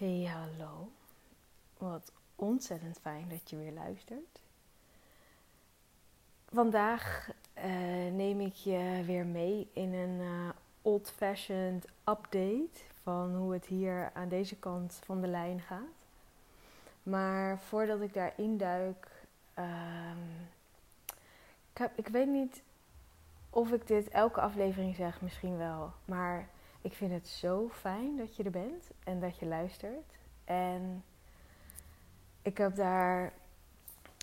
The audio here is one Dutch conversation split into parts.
Hey, hallo. Wat ontzettend fijn dat je weer luistert. Vandaag uh, neem ik je weer mee in een uh, old-fashioned update van hoe het hier aan deze kant van de lijn gaat. Maar voordat ik daarin duik, uh, ik, ik weet niet of ik dit elke aflevering zeg, misschien wel. Maar ik vind het zo fijn dat je er bent en dat je luistert. En ik heb daar.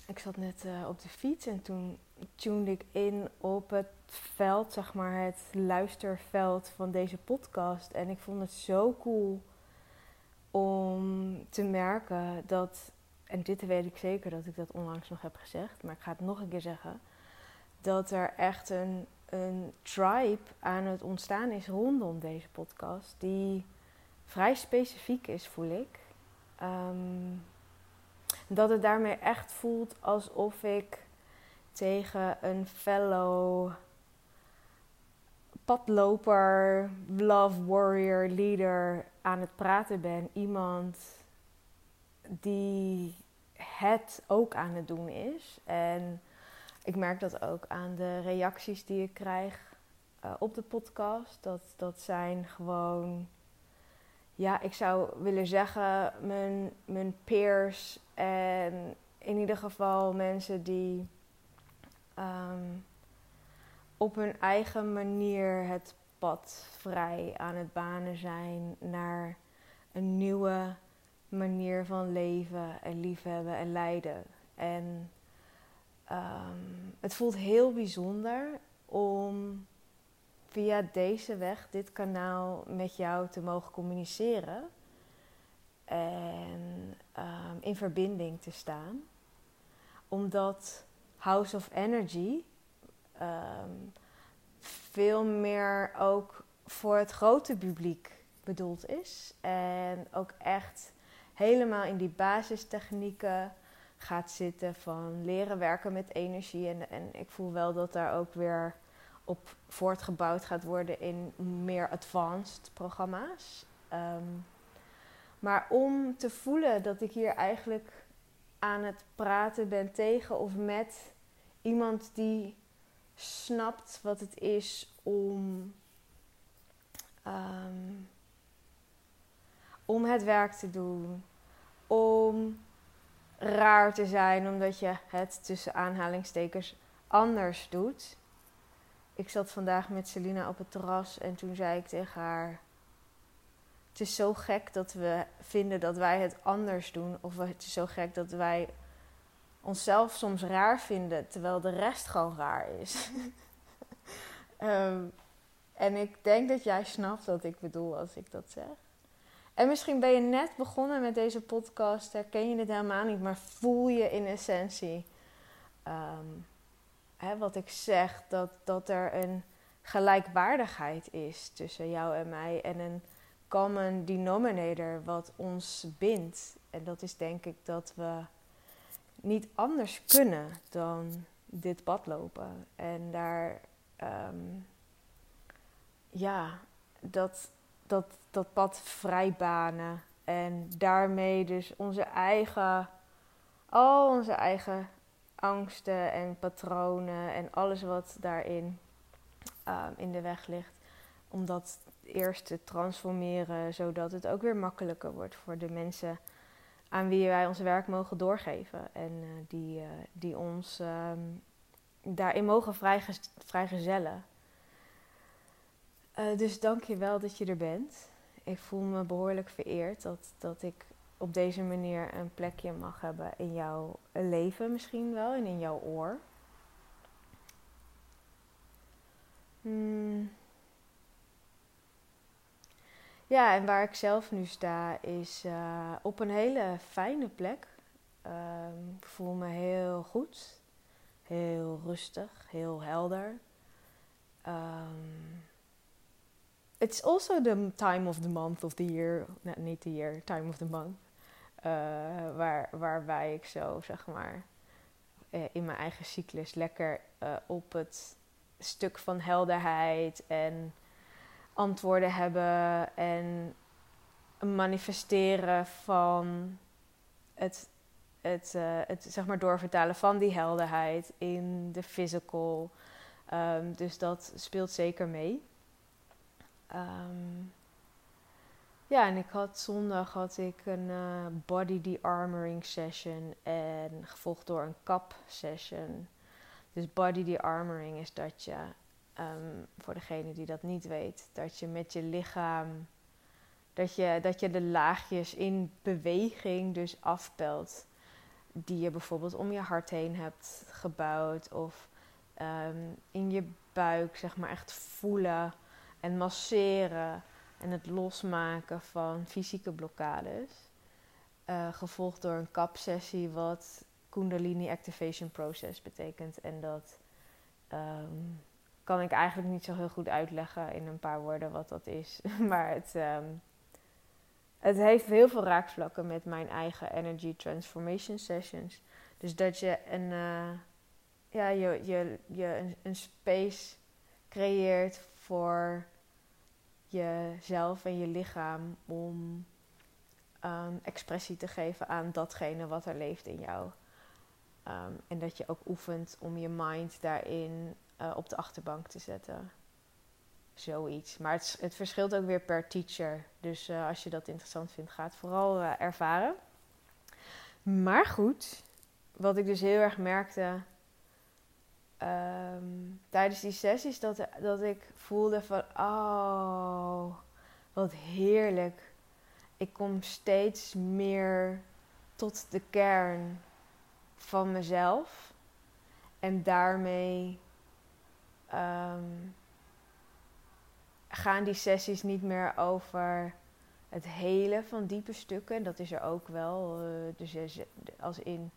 Ik zat net uh, op de fiets en toen tuned ik in op het veld, zeg maar, het luisterveld van deze podcast. En ik vond het zo cool om te merken dat. En dit weet ik zeker dat ik dat onlangs nog heb gezegd, maar ik ga het nog een keer zeggen. Dat er echt een een tribe aan het ontstaan is rondom deze podcast, die vrij specifiek is, voel ik. Um, dat het daarmee echt voelt alsof ik tegen een fellow padloper, love warrior, leader aan het praten ben. Iemand die het ook aan het doen is. En ik merk dat ook aan de reacties die ik krijg uh, op de podcast. Dat, dat zijn gewoon, ja, ik zou willen zeggen, mijn, mijn peers en in ieder geval mensen die um, op hun eigen manier het pad vrij aan het banen zijn naar een nieuwe manier van leven en liefhebben en lijden. En um, het voelt heel bijzonder om via deze weg, dit kanaal, met jou te mogen communiceren. En um, in verbinding te staan. Omdat House of Energy um, veel meer ook voor het grote publiek bedoeld is. En ook echt helemaal in die basistechnieken gaat zitten van leren werken met energie. En, en ik voel wel dat daar ook weer op voortgebouwd gaat worden in meer advanced programma's. Um, maar om te voelen dat ik hier eigenlijk aan het praten ben tegen of met iemand die snapt wat het is om, um, om het werk te doen, om raar te zijn omdat je het tussen aanhalingstekens anders doet. Ik zat vandaag met Selina op het terras en toen zei ik tegen haar: Het is zo gek dat we vinden dat wij het anders doen, of het is zo gek dat wij onszelf soms raar vinden terwijl de rest gewoon raar is. um, en ik denk dat jij snapt wat ik bedoel als ik dat zeg. En misschien ben je net begonnen met deze podcast, herken je het helemaal niet, maar voel je in essentie hè, wat ik zeg, dat, dat er een gelijkwaardigheid is tussen jou en mij en een common denominator wat ons bindt. En dat is denk ik dat we niet anders kunnen dan dit pad lopen. En daar, um, ja, dat, dat, dat pad vrijbanen. En daarmee dus onze eigen, al onze eigen angsten en patronen en alles wat daarin uh, in de weg ligt. Om dat eerst te transformeren, zodat het ook weer makkelijker wordt voor de mensen aan wie wij ons werk mogen doorgeven. En uh, die, uh, die ons um, daarin mogen vrijge vrijgezellen. Uh, dus dank je wel dat je er bent. Ik voel me behoorlijk vereerd dat, dat ik op deze manier een plekje mag hebben in jouw leven misschien wel en in jouw oor. Hmm. Ja, en waar ik zelf nu sta is uh, op een hele fijne plek. Um, ik voel me heel goed, heel rustig, heel helder. Um, it's also the time of the month of the year. Nee, niet the year, time of the month. Uh, waar, waarbij ik zo, zeg maar, uh, in mijn eigen cyclus lekker uh, op het stuk van helderheid en antwoorden hebben en manifesteren van het, het, het zeg maar doorvertalen van die helderheid in de physical. Um, dus dat speelt zeker mee. Um, ja, en ik had zondag had ik een uh, body de-armoring session en gevolgd door een kap session. Dus body de-armoring is dat je, um, voor degene die dat niet weet, dat je met je lichaam, dat je, dat je de laagjes in beweging dus afpelt. Die je bijvoorbeeld om je hart heen hebt gebouwd of um, in je buik, zeg maar echt voelen en masseren en het losmaken van fysieke blokkades. Uh, gevolgd door een kapsessie, wat Kundalini Activation Process betekent. En dat um, kan ik eigenlijk niet zo heel goed uitleggen in een paar woorden wat dat is. maar het, um, het heeft heel veel raakvlakken met mijn eigen Energy Transformation Sessions. Dus dat je een, uh, ja, je, je, je een space creëert voor jezelf en je lichaam om um, expressie te geven aan datgene wat er leeft in jou. Um, en dat je ook oefent om je mind daarin uh, op de achterbank te zetten. Zoiets. Maar het, het verschilt ook weer per teacher. Dus uh, als je dat interessant vindt, ga het vooral uh, ervaren. Maar goed, wat ik dus heel erg merkte um, tijdens die sessies dat, dat ik voelde van, oh, wat heerlijk. Ik kom steeds meer tot de kern van mezelf. En daarmee um, gaan die sessies niet meer over het hele van diepe stukken. Dat is er ook wel. Uh, dus als in,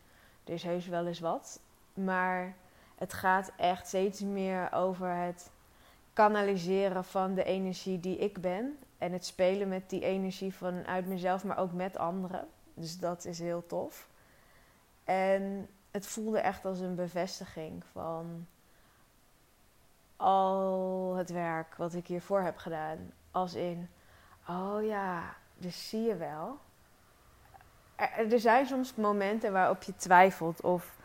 er is heus wel eens wat. Maar het gaat echt steeds meer over het kanaliseren van de energie die ik ben. En het spelen met die energie vanuit mezelf, maar ook met anderen. Dus dat is heel tof. En het voelde echt als een bevestiging van al het werk wat ik hiervoor heb gedaan. Als in, oh ja, dus zie je wel. Er, zijn soms momenten waarop je twijfelt of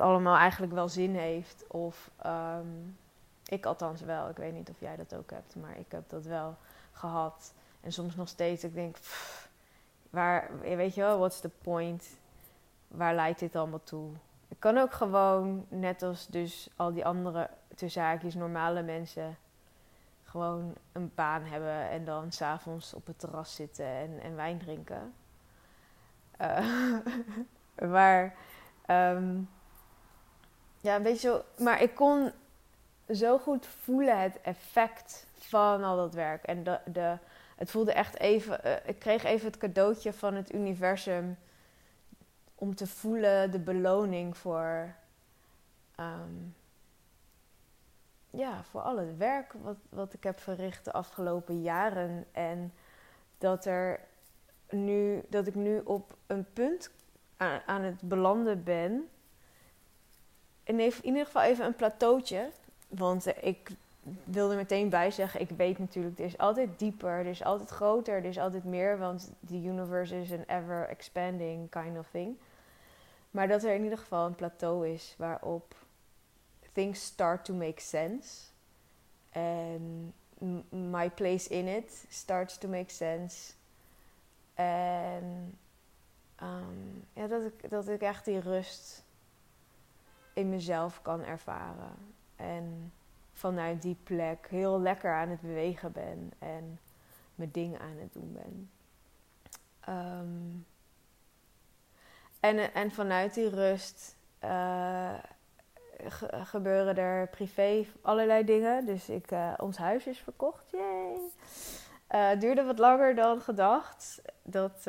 allemaal eigenlijk wel zin heeft. Of um, ik althans wel. Ik weet niet of jij dat ook hebt, maar ik heb dat wel gehad. En soms nog steeds. Ik denk, waar, weet je wel, what's the point? Waar leidt dit allemaal toe? Ik kan ook gewoon, net als dus al die andere tussenhaakjes, normale mensen, gewoon een baan hebben en dan s'avonds op het terras zitten en, en wijn drinken. Uh, maar um, ja, weet je zo. Maar ik kon zo goed voelen het effect van al dat werk. En de, de, het voelde echt even. Uh, ik kreeg even het cadeautje van het universum. Om te voelen de beloning voor. Um, ja, voor al het werk wat, wat ik heb verricht de afgelopen jaren. En dat er nu, dat ik nu op een punt aan het belanden ben in ieder geval even een plateautje. Want eh, ik wil er meteen bij zeggen, ik weet natuurlijk, er is altijd dieper, er is altijd groter, er is altijd meer. Want the universe is an ever expanding kind of thing. Maar dat er in ieder geval een plateau is waarop things start to make sense. En my place in it starts to make sense. En um, ja, dat, ik, dat ik echt die rust in mezelf kan ervaren. En vanuit die plek heel lekker aan het bewegen ben en mijn ding aan het doen ben. Um, en, en vanuit die rust uh, gebeuren er privé allerlei dingen. Dus ik, uh, ons huis is verkocht. Yay! Uh, duurde wat langer dan gedacht. Dat,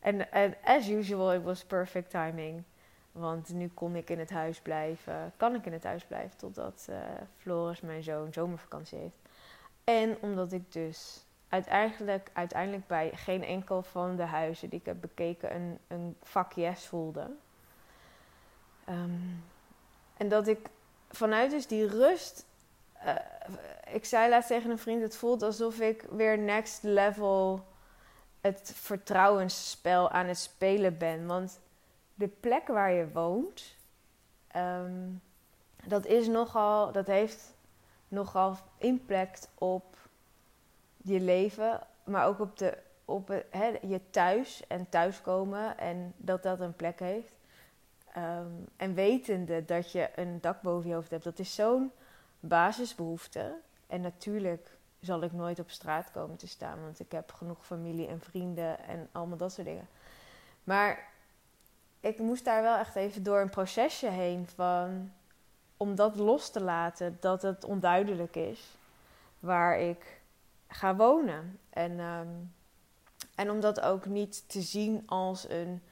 en as usual, it was perfect timing. Want nu kon ik in het huis blijven, kan ik in het huis blijven totdat uh, Floris, mijn zoon, zomervakantie heeft. En omdat ik dus uiteindelijk, uiteindelijk bij geen enkel van de huizen die ik heb bekeken een, een vak voelde. Um, en dat ik vanuit dus die rust. Uh, ik zei laatst tegen een vriend: het voelt alsof ik weer next level het vertrouwensspel aan het spelen ben. Want de plek waar je woont, ehm, dat is nogal, dat heeft nogal impact op je leven, maar ook op, de, op het, je thuis en thuiskomen en dat dat een plek heeft. Ehm, en wetende dat je een dak boven je hoofd hebt, dat is zo'n basisbehoefte. En natuurlijk zal ik nooit op straat komen te staan, want ik heb genoeg familie en vrienden en allemaal dat soort dingen. Maar ik moest daar wel echt even door een procesje heen van om dat los te laten, dat het onduidelijk is waar ik ga wonen. En, um, en om dat ook niet te zien als een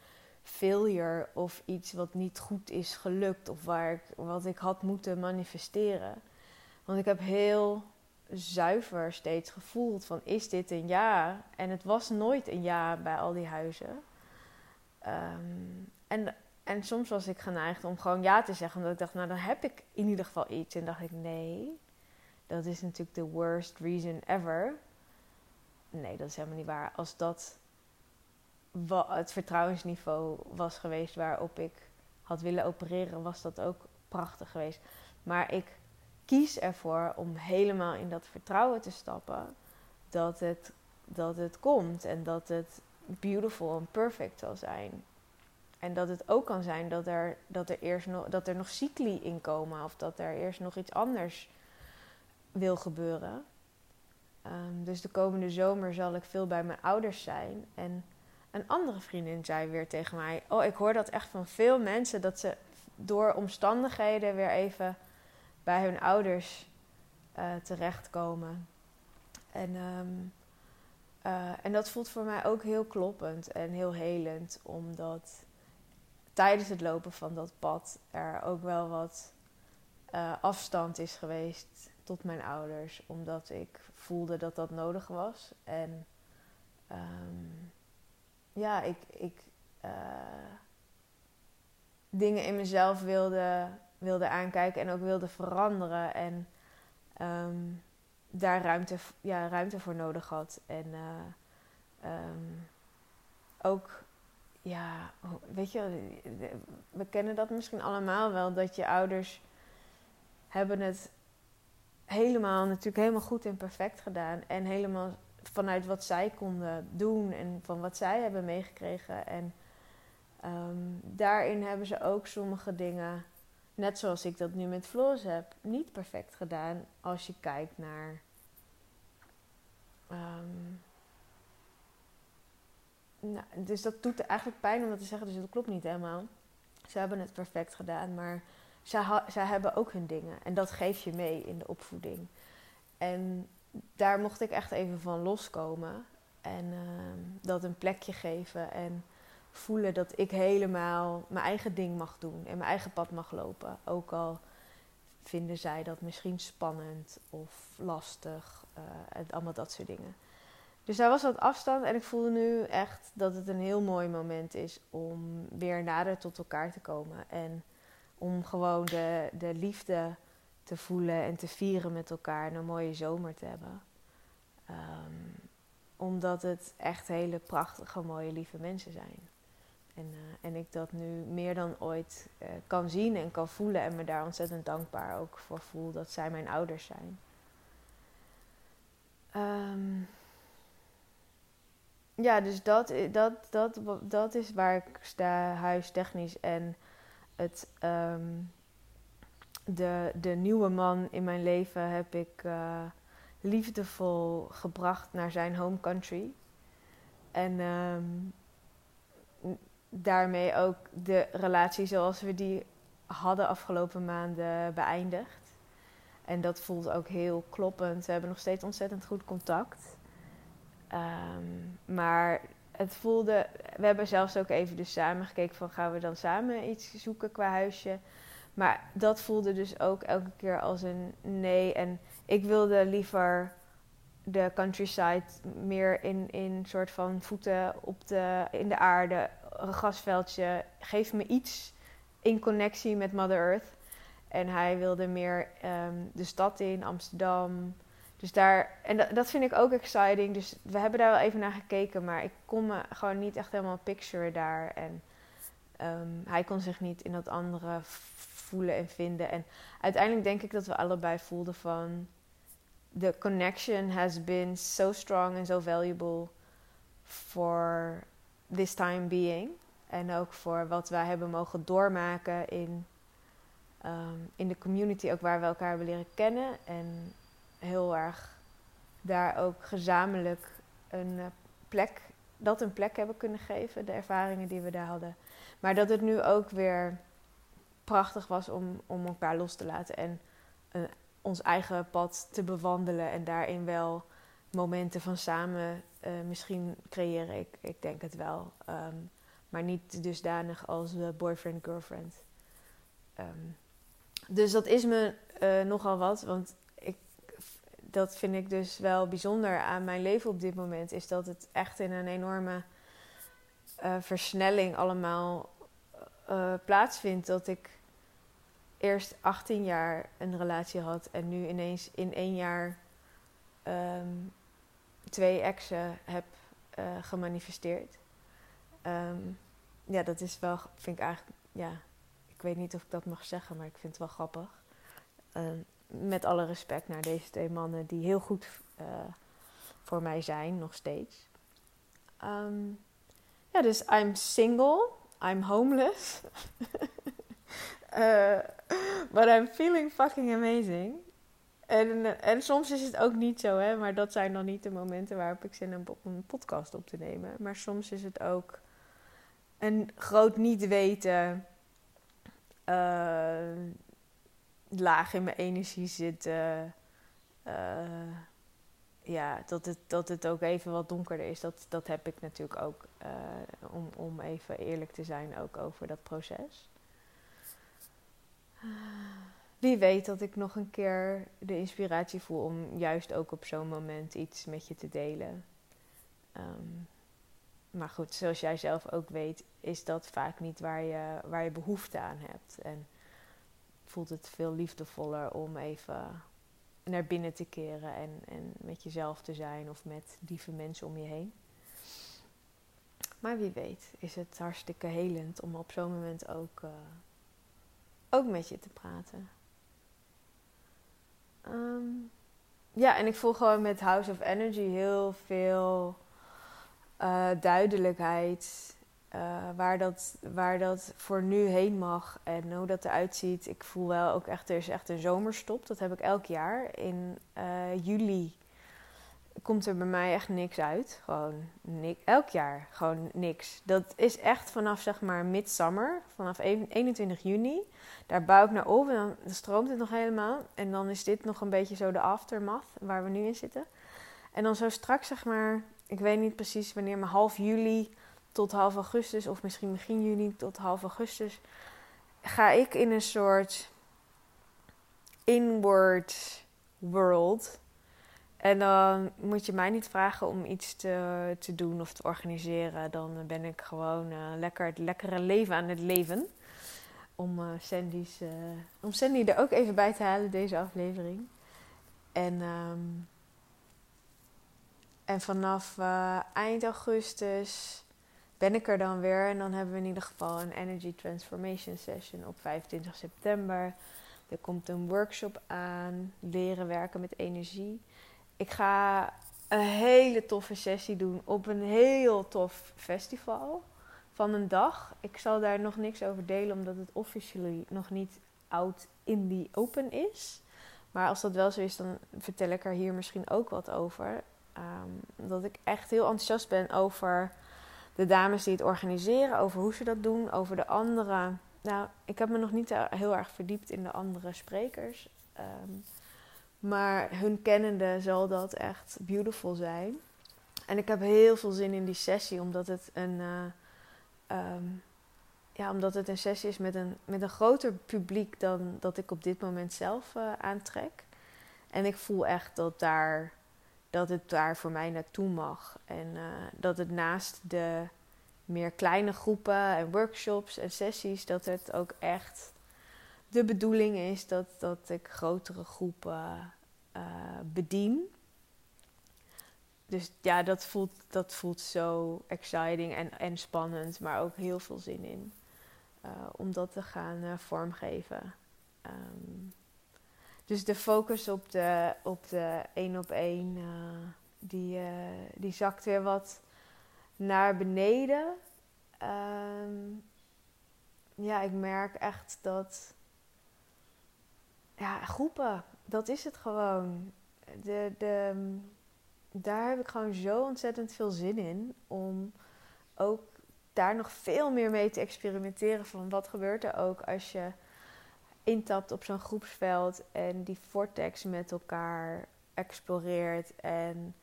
failure of iets wat niet goed is gelukt of waar ik, wat ik had moeten manifesteren. Want ik heb heel zuiver steeds gevoeld van is dit een ja? En het was nooit een ja bij al die huizen. Um, en, en soms was ik geneigd om gewoon ja te zeggen, omdat ik dacht, nou dan heb ik in ieder geval iets. En dacht ik, nee, dat is natuurlijk de worst reason ever. Nee, dat is helemaal niet waar. Als dat het vertrouwensniveau was geweest waarop ik had willen opereren, was dat ook prachtig geweest. Maar ik kies ervoor om helemaal in dat vertrouwen te stappen dat het, dat het komt en dat het beautiful en perfect zal zijn. En dat het ook kan zijn dat er, dat er eerst nog, dat er nog cycli in komen of dat er eerst nog iets anders wil gebeuren. Ehm, dus de komende zomer zal ik veel bij mijn ouders zijn. En een andere vriendin zei weer tegen mij: Oh, ik hoor dat echt van veel mensen dat ze door omstandigheden weer even bij hun ouders uh, terechtkomen. En, ehm, eh, en dat voelt voor mij ook heel kloppend en heel helend, omdat tijdens het lopen van dat pad er ook wel wat uh, afstand is geweest tot mijn ouders, omdat ik voelde dat dat nodig was. En um, ja, ik, ik uh, dingen in mezelf wilde, wilde aankijken en ook wilde veranderen. En um, daar ruimte, ja, ruimte voor nodig had. En uh, um, ook ja, weet je, we kennen dat misschien allemaal wel, dat je ouders hebben het helemaal, natuurlijk helemaal goed en perfect gedaan. En helemaal vanuit wat zij konden doen en van wat zij hebben meegekregen. En um, daarin hebben ze ook sommige dingen, net zoals ik dat nu met Floors heb, niet perfect gedaan als je kijkt naar. Um, nou, dus dat doet eigenlijk pijn om dat te zeggen, dus dat klopt niet helemaal. Ze hebben het perfect gedaan, maar zij, hebben ook hun dingen. En dat geef je mee in de opvoeding. En daar mocht ik echt even van loskomen. En uh, dat een plekje geven. En voelen dat ik helemaal mijn eigen ding mag doen. En mijn eigen pad mag lopen. Ook al vinden zij dat misschien spannend of lastig. Uh, en allemaal dat soort dingen. Dus daar was wat afstand en ik voelde nu echt dat het een heel mooi moment is om weer nader tot elkaar te komen. En om gewoon de, de liefde te voelen en te vieren met elkaar en een mooie zomer te hebben. Um, omdat het echt hele prachtige, mooie, lieve mensen zijn. En, uh, en ik dat nu meer dan ooit uh, kan zien en kan voelen en me daar ontzettend dankbaar ook voor voel dat zij mijn ouders zijn. Um, ja, dus dat, dat, dat, dat is waar ik sta, huistechnisch. En het, um, de, de nieuwe man in mijn leven heb ik uh, liefdevol gebracht naar zijn home country. En um, daarmee ook de relatie zoals we die hadden afgelopen maanden beëindigd. En dat voelt ook heel kloppend. We hebben nog steeds ontzettend goed contact. Um, maar het voelde, we hebben zelfs ook even dus samen gekeken van gaan we dan samen iets zoeken qua huisje. Maar dat voelde dus ook elke keer als een nee. En ik wilde liever de countryside meer in, in soort van voeten op de, in de aarde, een gasveldje. Geef me iets in connectie met Mother Earth. En hij wilde meer um, de stad in, Amsterdam, Dus daar, en dat, vind ik ook exciting. Dus we hebben daar wel even naar gekeken, maar ik kon me gewoon niet echt helemaal picturen daar. En ehm, hij kon zich niet in dat andere voelen en vinden. En uiteindelijk denk ik dat we allebei voelden van... The connection has been so strong and so valuable for this time being. En ook voor wat wij hebben mogen doormaken in, ehm, in de community, ook waar we elkaar hebben leren kennen. En heel erg daar ook gezamenlijk een eh, plek, dat een plek hebben kunnen geven, de ervaringen die we daar hadden. Maar dat het nu ook weer prachtig was om, om elkaar los te laten en uh, ons eigen pad te bewandelen en daarin wel momenten van samen uh, misschien creëren. Ik, ik denk het wel. Um, maar niet dusdanig als boyfriend-girlfriend. Um, dus dat is me nogal wat. Want dat vind ik dus wel bijzonder aan mijn leven op dit moment. Is dat het echt in een enorme versnelling allemaal plaatsvindt. Dat ik eerst 18 jaar een relatie had en nu ineens in één jaar um, twee exen heb uh, gemanifesteerd. Um, ja, dat is wel, vind ik eigenlijk, ja, ik weet niet of ik dat mag zeggen, maar ik vind het wel grappig. Uh, met alle respect naar deze twee mannen die heel goed uh, voor mij zijn, nog steeds. Um, ja, dus I'm single, I'm homeless. uh, but I'm feeling fucking amazing. En, en soms is het ook niet zo, hè, maar dat zijn dan niet de momenten waarop ik zin heb om een podcast op te nemen. Maar soms is het ook een groot niet weten, uh, laag in mijn energie zitten. Uh, ja, dat het, dat het ook even wat donkerder is. Dat, dat heb ik natuurlijk ook, uh, om, om even eerlijk te zijn, ook over dat proces wie weet dat ik nog een keer de inspiratie voel om juist ook op zo'n moment iets met je te delen. Um, maar goed, zoals jij zelf ook weet, is dat vaak niet waar je, waar je behoefte aan hebt. En voelt het veel liefdevoller om even naar binnen te keren en, en met jezelf te zijn of met lieve mensen om je heen. Maar wie weet is het hartstikke helend om op zo'n moment ook, uh, ook met je te praten. Um, ja, en ik voel gewoon met House of Energy heel veel uh, duidelijkheid. Uh, waar, dat, waar dat voor nu heen mag en hoe dat eruit ziet. Ik voel wel ook echt, er is echt een zomerstop. Dat heb ik elk jaar. In uh, juli komt er bij mij echt niks uit. Gewoon niks. Elk jaar gewoon niks. Dat is echt vanaf zeg maar midsummer, vanaf 21 juni. Daar bouw ik naar op en dan stroomt het nog helemaal. En dan is dit nog een beetje zo de aftermath waar we nu in zitten. En dan zo straks zeg maar, ik weet niet precies wanneer, maar half juli tot half augustus, of misschien begin juni tot half augustus, ga ik in een soort inward world en dan moet je mij niet vragen om iets te, te doen of te organiseren. Dan ben ik gewoon uh, lekker het lekkere leven aan het leven. Om, uh, Sandy's, uh, om Sandy er ook even bij te halen, deze aflevering. En, um, en vanaf eind augustus ben ik er dan weer. En dan hebben we in ieder geval een Energy Transformation Session op 25 september. Er komt een workshop aan, leren werken met energie. Ik ga een hele toffe sessie doen op een heel tof festival van een dag. Ik zal daar nog niks over delen, omdat het officially nog niet out in the open is. Maar als dat wel zo is, dan vertel ik er hier misschien ook wat over. Um, dat ik echt heel enthousiast ben over de dames die het organiseren, over hoe ze dat doen, over de andere. Nou, ik heb me nog niet heel erg verdiept in de andere sprekers. Um, maar hun kennende zal dat echt beautiful zijn. En ik heb heel veel zin in die sessie, omdat het een, uh, um, ja, omdat het een sessie is met een, met een groter publiek dan dat ik op dit moment zelf uh, aantrek. En ik voel echt dat, daar, dat het daar voor mij naartoe mag. En uh, dat het naast de meer kleine groepen en workshops en sessies, dat het ook echt de bedoeling is dat, dat ik grotere groepen bedien. Dus ja, dat voelt, dat voelt zo exciting en, en spannend, maar ook heel veel zin in. om dat te gaan vormgeven. Um, dus de focus op de, op de één op één, uh, die, uh, die zakt weer wat naar beneden. Um, ja, ik merk echt dat. Ja, groepen, dat is het gewoon. De, de, daar heb ik gewoon zo ontzettend veel zin in om ook daar nog veel meer mee te experimenteren. Van wat gebeurt er ook als je intapt op zo'n groepsveld en die vortex met elkaar exploreert en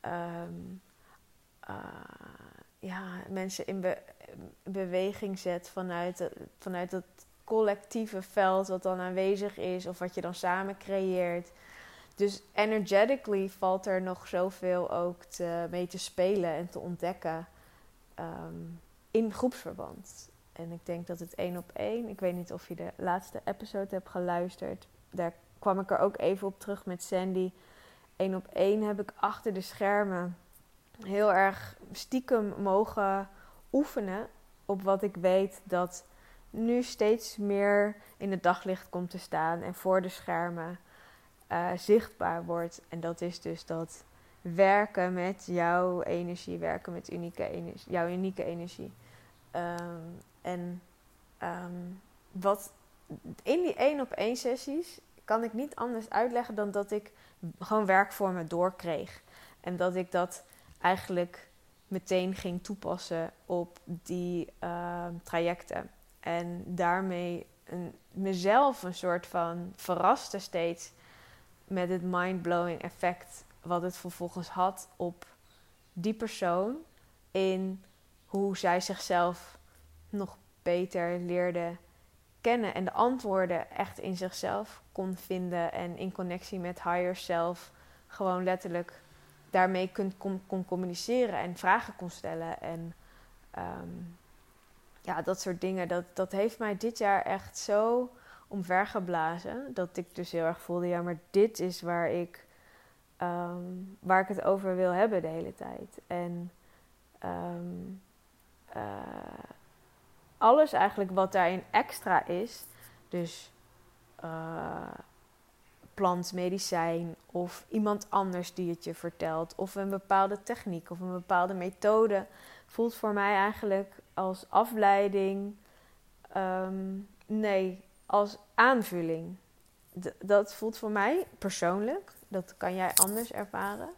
ehm, eh, ja, mensen in beweging zet vanuit, vanuit het collectieve veld wat dan aanwezig is of wat je dan samen creëert. Dus energetically valt er nog zoveel ook te, mee te spelen en te ontdekken ehm, in groepsverband. En ik denk dat het één op één, ik weet niet of je de laatste episode hebt geluisterd. Daar kwam ik er ook even op terug met Sandy. Eén op één heb ik achter de schermen heel erg stiekem mogen oefenen op wat ik weet dat nu steeds meer in het daglicht komt te staan en voor de schermen uh, zichtbaar wordt. En dat is dus dat werken met jouw energie, werken met unieke energie, jouw unieke energie. Um, en um, wat in die één op één sessies kan ik niet anders uitleggen dan dat ik gewoon werk voor me doorkreeg. En dat ik dat eigenlijk meteen ging toepassen op die uh, trajecten. En daarmee een, mezelf een soort van verraste steeds met het mind-blowing effect wat het vervolgens had op die persoon in hoe zij zichzelf nog beter leerde kennen en de antwoorden echt in zichzelf kon vinden en in connectie met higher self gewoon letterlijk daarmee kunt, kon, kon communiceren en vragen kon stellen. En um, ja, dat soort dingen. Dat, dat heeft mij dit jaar echt zo omvergeblazen. Dat ik dus heel erg voelde, ja, maar dit is waar ik, um, waar ik het over wil hebben de hele tijd. En um, uh, alles eigenlijk wat daarin extra is, dus uh, plantmedicijn of iemand anders die het je vertelt, of een bepaalde techniek of een bepaalde methode, voelt voor mij eigenlijk als afleiding, um, nee, als aanvulling. dat voelt voor mij persoonlijk, dat kan jij anders ervaren,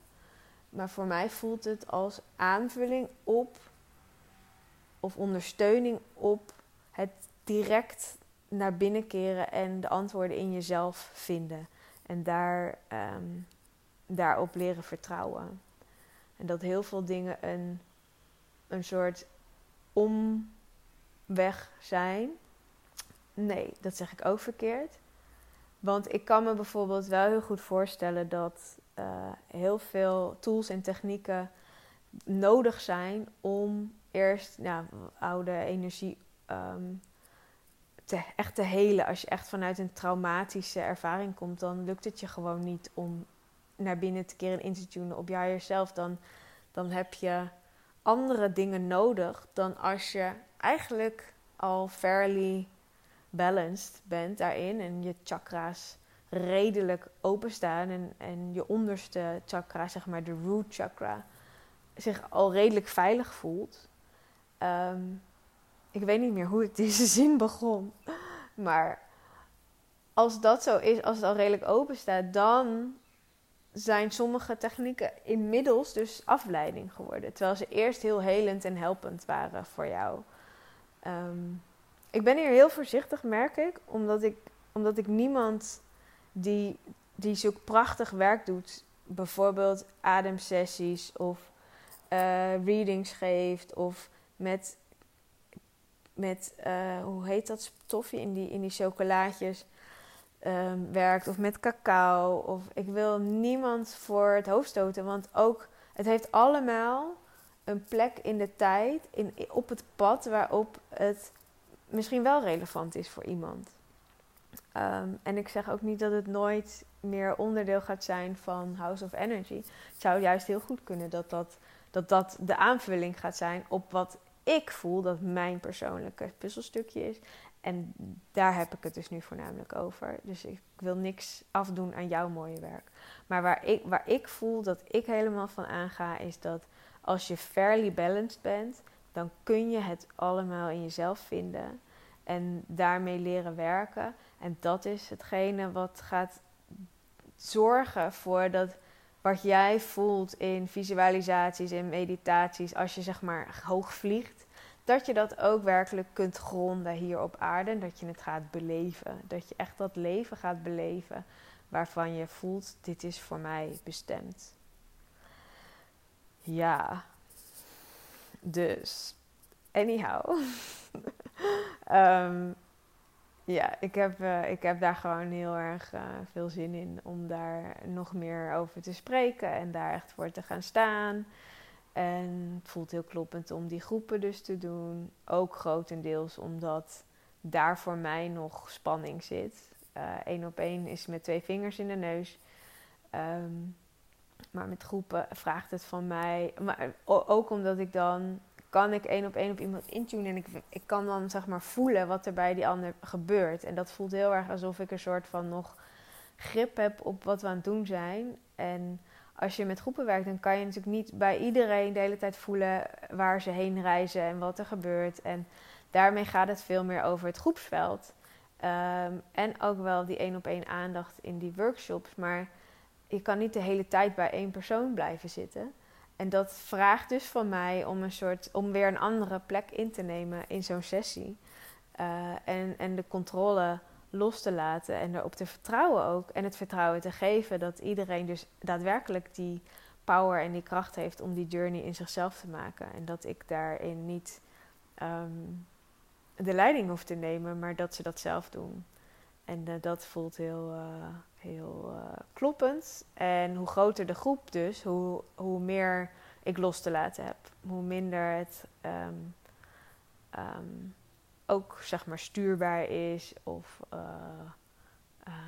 maar voor mij voelt het als aanvulling op of ondersteuning op het direct naar binnen keren en de antwoorden in jezelf vinden. En daar, um, daarop leren vertrouwen. En dat heel veel dingen een, een soort omweg zijn. Nee, dat zeg ik ook verkeerd. Want ik kan me bijvoorbeeld wel heel goed voorstellen dat uh, heel veel tools en technieken nodig zijn om eerst nou, oude energie um, te, echt te helen. Als je echt vanuit een traumatische ervaring komt, dan lukt het je gewoon niet om naar binnen te keren en in te tunen op jezelf. Dan, dan heb je andere dingen nodig dan als je eigenlijk al fairly balanced bent daarin en je chakra's redelijk openstaan en, en je onderste chakra, zeg maar de root chakra, zich al redelijk veilig voelt. Um, ik weet niet meer hoe ik deze zin begon. Maar als dat zo is, als het al redelijk open staat, dan zijn sommige technieken inmiddels dus afleiding geworden. Terwijl ze eerst heel helend en helpend waren voor jou. Um, ik ben hier heel voorzichtig, merk ik, omdat ik, omdat ik niemand die, die zo prachtig werk doet, bijvoorbeeld ademsessies of uh, readings geeft of met, met uh, hoe heet dat stofje in die, in die chocolaatjes um, werkt. Of met cacao. Of ik wil niemand voor het hoofd stoten. Want ook, het heeft allemaal een plek in de tijd, in, op het pad waarop het misschien wel relevant is voor iemand. Ehm, en ik zeg ook niet dat het nooit meer onderdeel gaat zijn van House of Energy. Het zou juist heel goed kunnen dat dat, dat, dat de aanvulling gaat zijn op wat ik voel dat mijn persoonlijke puzzelstukje is. En daar heb ik het dus nu voornamelijk over. Dus ik wil niks afdoen aan jouw mooie werk. Maar waar ik, waar ik voel dat ik helemaal van aanga, is dat als je fairly balanced bent, dan kun je het allemaal in jezelf vinden en daarmee leren werken. En dat is hetgene wat gaat zorgen voor dat wat jij voelt in visualisaties en meditaties, als je zeg maar hoog vliegt, dat je dat ook werkelijk kunt gronden hier op aarde. En dat je het gaat beleven. Dat je echt dat leven gaat beleven waarvan je voelt, dit is voor mij bestemd. Ja, dus, anyhow. um, ja, ik heb, uh, ik heb daar gewoon heel erg uh, veel zin in om daar nog meer over te spreken en daar echt voor te gaan staan. En het voelt heel kloppend om die groepen dus te doen. Ook grotendeels omdat daar voor mij nog spanning zit. Eén uh, op één is met twee vingers in de neus. Um, maar met groepen vraagt het van mij. Maar ook omdat ik dan kan ik één op één op iemand intunen. En ik, ik kan dan zeg maar voelen wat er bij die ander gebeurt. En dat voelt heel erg alsof ik een soort van nog grip heb op wat we aan het doen zijn. En als je met groepen werkt, dan kan je natuurlijk niet bij iedereen de hele tijd voelen waar ze heen reizen en wat er gebeurt. En daarmee gaat het veel meer over het groepsveld. Um, en ook wel die één op één aandacht in die workshops. Maar je kan niet de hele tijd bij één persoon blijven zitten. En dat vraagt dus van mij om een soort om weer een andere plek in te nemen in zo'n sessie. Uh, en, en de controle los te laten en erop te vertrouwen ook. En het vertrouwen te geven dat iedereen dus daadwerkelijk die power en die kracht heeft om die journey in zichzelf te maken. En dat ik daarin niet um, de leiding hoef te nemen, maar dat ze dat zelf doen. En uh, dat voelt heel, uh, heel uh, kloppend. En hoe groter de groep dus, hoe, hoe meer ik los te laten heb. Hoe minder het um, um, ook zeg maar stuurbaar is. Of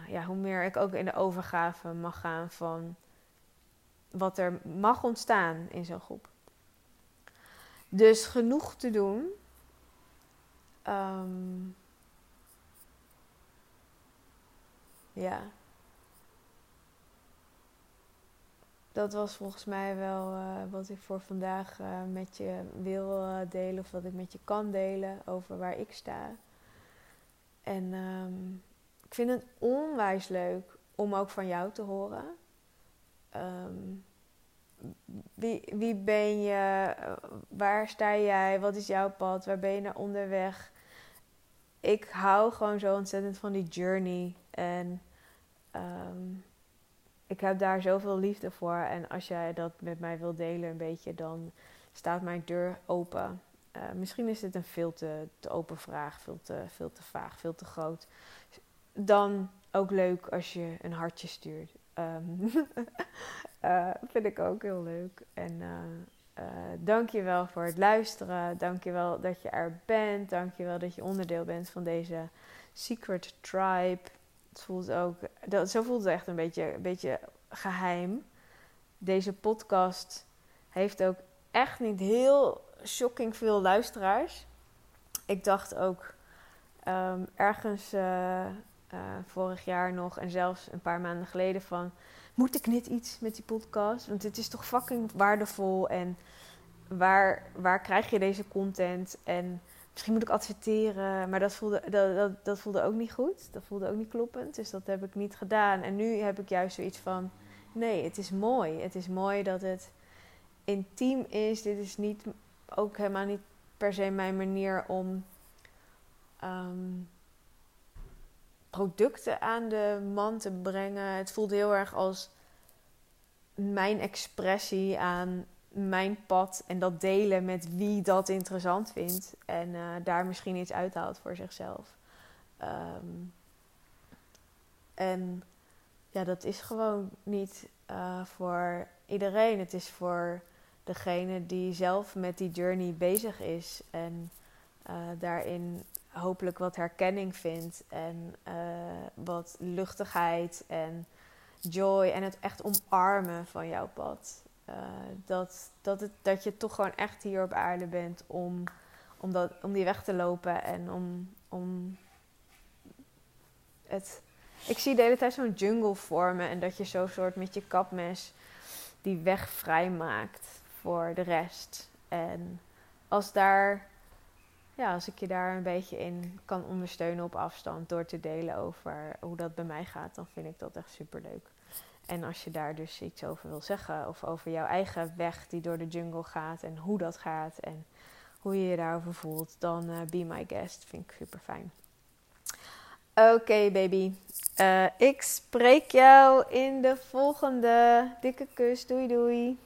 ja, hoe meer ik ook in de overgave mag gaan van wat er mag ontstaan in zo'n groep. Dus genoeg te doen. Um, ja. Dat was volgens mij wel uh, wat ik voor vandaag uh, met je wil uh, delen, of wat ik met je kan delen over waar ik sta. En um, ik vind het onwijs leuk om ook van jou te horen. Um, wie, wie ben je? Waar sta jij? Wat is jouw pad? Waar ben je naar onderweg? Ik hou gewoon zo ontzettend van die journey. En um, ik heb daar zoveel liefde voor. En als jij dat met mij wilt delen een beetje, dan staat mijn deur open. Uh, misschien is dit een veel te, te, open vraag, veel te, veel te vaag, veel te groot. Dan ook leuk als je een hartje stuurt. Um, uh, vind ik ook heel leuk. En uh, dank je wel voor het luisteren. Dank je wel dat je er bent. Dank je wel dat je onderdeel bent van deze Secret Tribe. Voelt ook, dat, zo voelt het echt een beetje, een beetje geheim. Deze podcast heeft ook echt niet heel shocking veel luisteraars. Ik dacht ook um, ergens uh, uh, vorig jaar nog en zelfs een paar maanden geleden van... Moet ik niet iets met die podcast? Want het is toch fucking waardevol en waar, waar krijg je deze content? En misschien moet ik adverteren. Maar dat voelde, dat, dat, dat, voelde ook niet goed. Dat voelde ook niet kloppend. Dus dat heb ik niet gedaan. En nu heb ik juist zoiets van: nee, het is mooi. Het is mooi dat het intiem is. Dit is niet, ook helemaal niet per se mijn manier om um, producten aan de man te brengen. Het voelt heel erg als mijn expressie aan mijn pad en dat delen met wie dat interessant vindt en uh, daar misschien iets uithaalt voor zichzelf. Um, en ja, dat is gewoon niet uh, voor iedereen. Het is voor degene die zelf met die journey bezig is en daarin hopelijk wat herkenning vindt en wat luchtigheid en joy en het echt omarmen van jouw pad. Dat, dat, het, dat je toch gewoon echt hier op aarde bent om, om, dat, om die weg te lopen en om, om het ik zie de hele tijd zo'n jungle vormen en dat je zo soort met je kapmes die weg vrij maakt voor de rest. En als daar, ja, als ik je daar een beetje in kan ondersteunen op afstand door te delen over hoe dat bij mij gaat, dan vind ik dat echt super leuk. En als je daar dus iets over wil zeggen, of over jouw eigen weg die door de jungle gaat en hoe dat gaat en hoe je je daarover voelt, dan uh, be my guest. Vind ik super fijn. Oké, baby. Uh, ik spreek jou in de volgende. Dikke kus. Doei, doei.